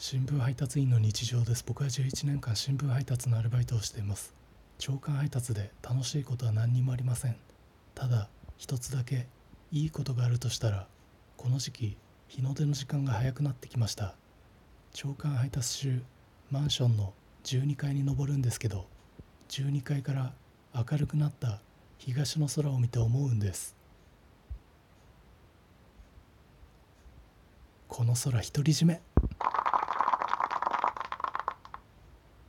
新聞配達員の日常です。僕は11年間新聞配達のアルバイトをしています。長官配達で楽しいことは何にもありません。ただ一つだけいいことがあるとしたらこの時期日の出の時間が早くなってきました。長官配達中マンションの12階に上るんですけど12階から明るくなった東の空を見て思うんです。この空独り占め。